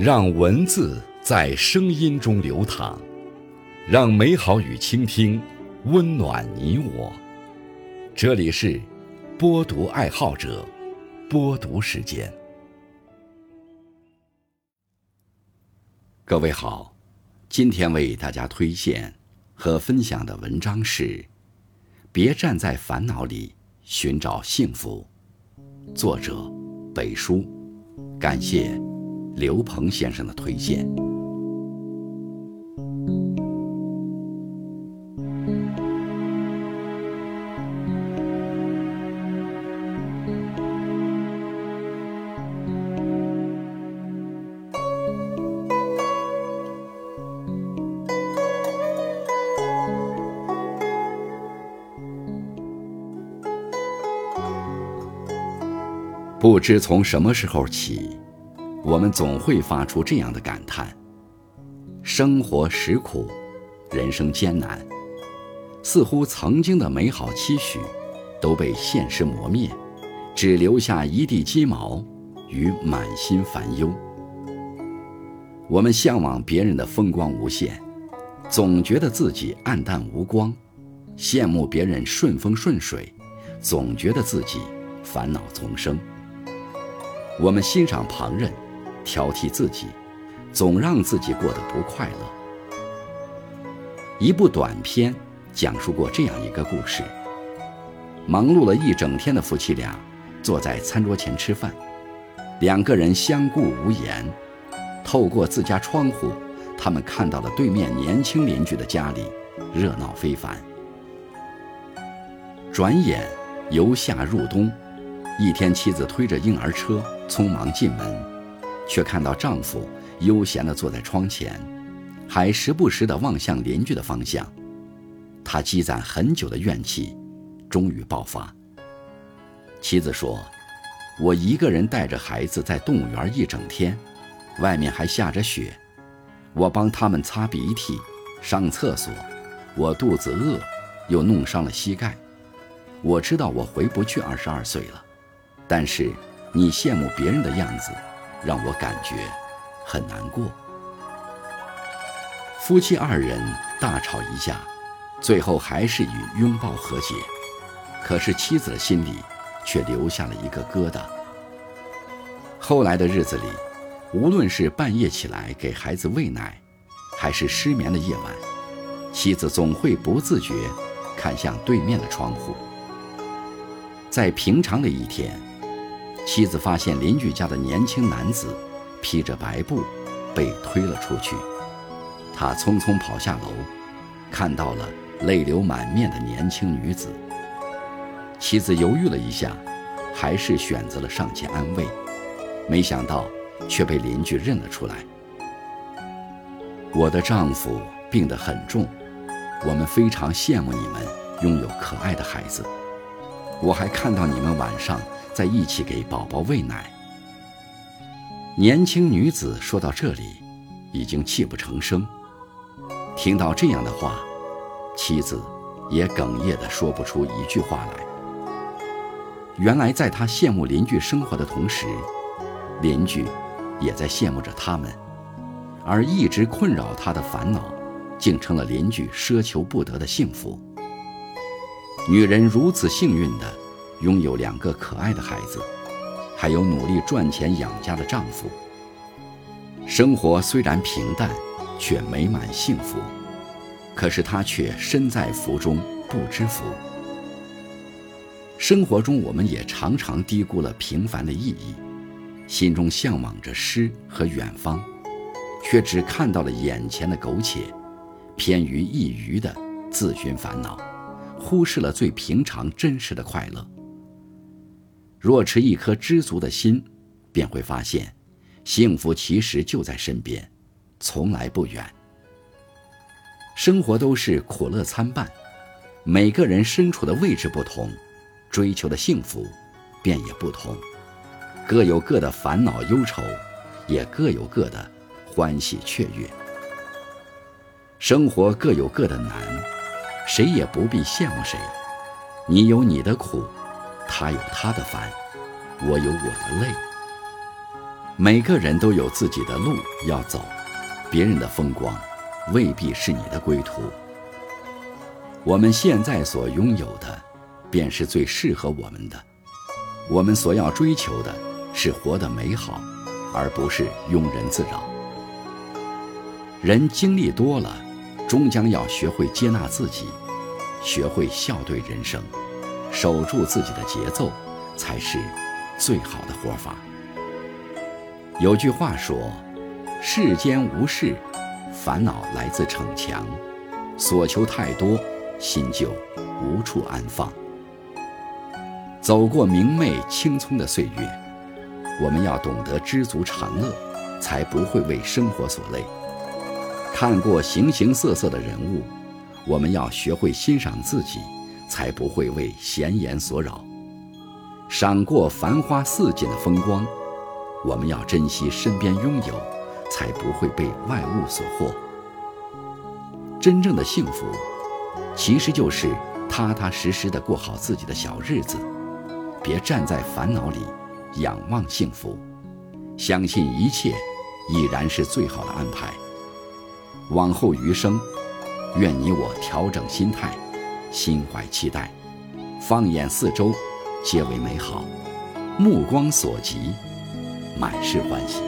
让文字在声音中流淌，让美好与倾听温暖你我。这里是播读爱好者播读时间。各位好，今天为大家推荐和分享的文章是《别站在烦恼里寻找幸福》，作者北叔，感谢。刘鹏先生的推荐。不知从什么时候起。我们总会发出这样的感叹：生活实苦，人生艰难，似乎曾经的美好期许都被现实磨灭，只留下一地鸡毛与满心烦忧。我们向往别人的风光无限，总觉得自己黯淡无光；羡慕别人顺风顺水，总觉得自己烦恼丛生。我们欣赏旁人。挑剔自己，总让自己过得不快乐。一部短片讲述过这样一个故事：忙碌了一整天的夫妻俩坐在餐桌前吃饭，两个人相顾无言。透过自家窗户，他们看到了对面年轻邻居的家里热闹非凡。转眼由夏入冬，一天妻子推着婴儿车匆忙进门。却看到丈夫悠闲地坐在窗前，还时不时地望向邻居的方向。她积攒很久的怨气，终于爆发。妻子说：“我一个人带着孩子在动物园一整天，外面还下着雪，我帮他们擦鼻涕、上厕所，我肚子饿，又弄伤了膝盖。我知道我回不去二十二岁了，但是你羡慕别人的样子。”让我感觉很难过。夫妻二人大吵一架，最后还是以拥抱和解。可是妻子的心里却留下了一个疙瘩。后来的日子里，无论是半夜起来给孩子喂奶，还是失眠的夜晚，妻子总会不自觉看向对面的窗户。在平常的一天。妻子发现邻居家的年轻男子披着白布被推了出去，他匆匆跑下楼，看到了泪流满面的年轻女子。妻子犹豫了一下，还是选择了上前安慰，没想到却被邻居认了出来。我的丈夫病得很重，我们非常羡慕你们拥有可爱的孩子。我还看到你们晚上。在一起给宝宝喂奶。年轻女子说到这里，已经泣不成声。听到这样的话，妻子也哽咽的说不出一句话来。原来，在她羡慕邻居生活的同时，邻居也在羡慕着他们，而一直困扰她的烦恼，竟成了邻居奢求不得的幸福。女人如此幸运的。拥有两个可爱的孩子，还有努力赚钱养家的丈夫。生活虽然平淡，却美满幸福。可是她却身在福中不知福。生活中，我们也常常低估了平凡的意义，心中向往着诗和远方，却只看到了眼前的苟且，偏于一隅的自寻烦恼，忽视了最平常真实的快乐。若持一颗知足的心，便会发现，幸福其实就在身边，从来不远。生活都是苦乐参半，每个人身处的位置不同，追求的幸福便也不同，各有各的烦恼忧愁，也各有各的欢喜雀跃。生活各有各的难，谁也不必羡慕谁，你有你的苦。他有他的烦，我有我的累。每个人都有自己的路要走，别人的风光未必是你的归途。我们现在所拥有的，便是最适合我们的。我们所要追求的是活得美好，而不是庸人自扰。人经历多了，终将要学会接纳自己，学会笑对人生，守住自己的节奏，才是最好的活法。有句话说：“世间无事，烦恼来自逞强。所求太多，心就无处安放。”走过明媚青葱的岁月，我们要懂得知足常乐，才不会为生活所累。看过形形色色的人物，我们要学会欣赏自己，才不会为闲言所扰。赏过繁花似锦的风光。我们要珍惜身边拥有，才不会被外物所惑。真正的幸福，其实就是踏踏实实的过好自己的小日子，别站在烦恼里仰望幸福，相信一切已然是最好的安排。往后余生，愿你我调整心态，心怀期待，放眼四周，皆为美好，目光所及。满是欢喜。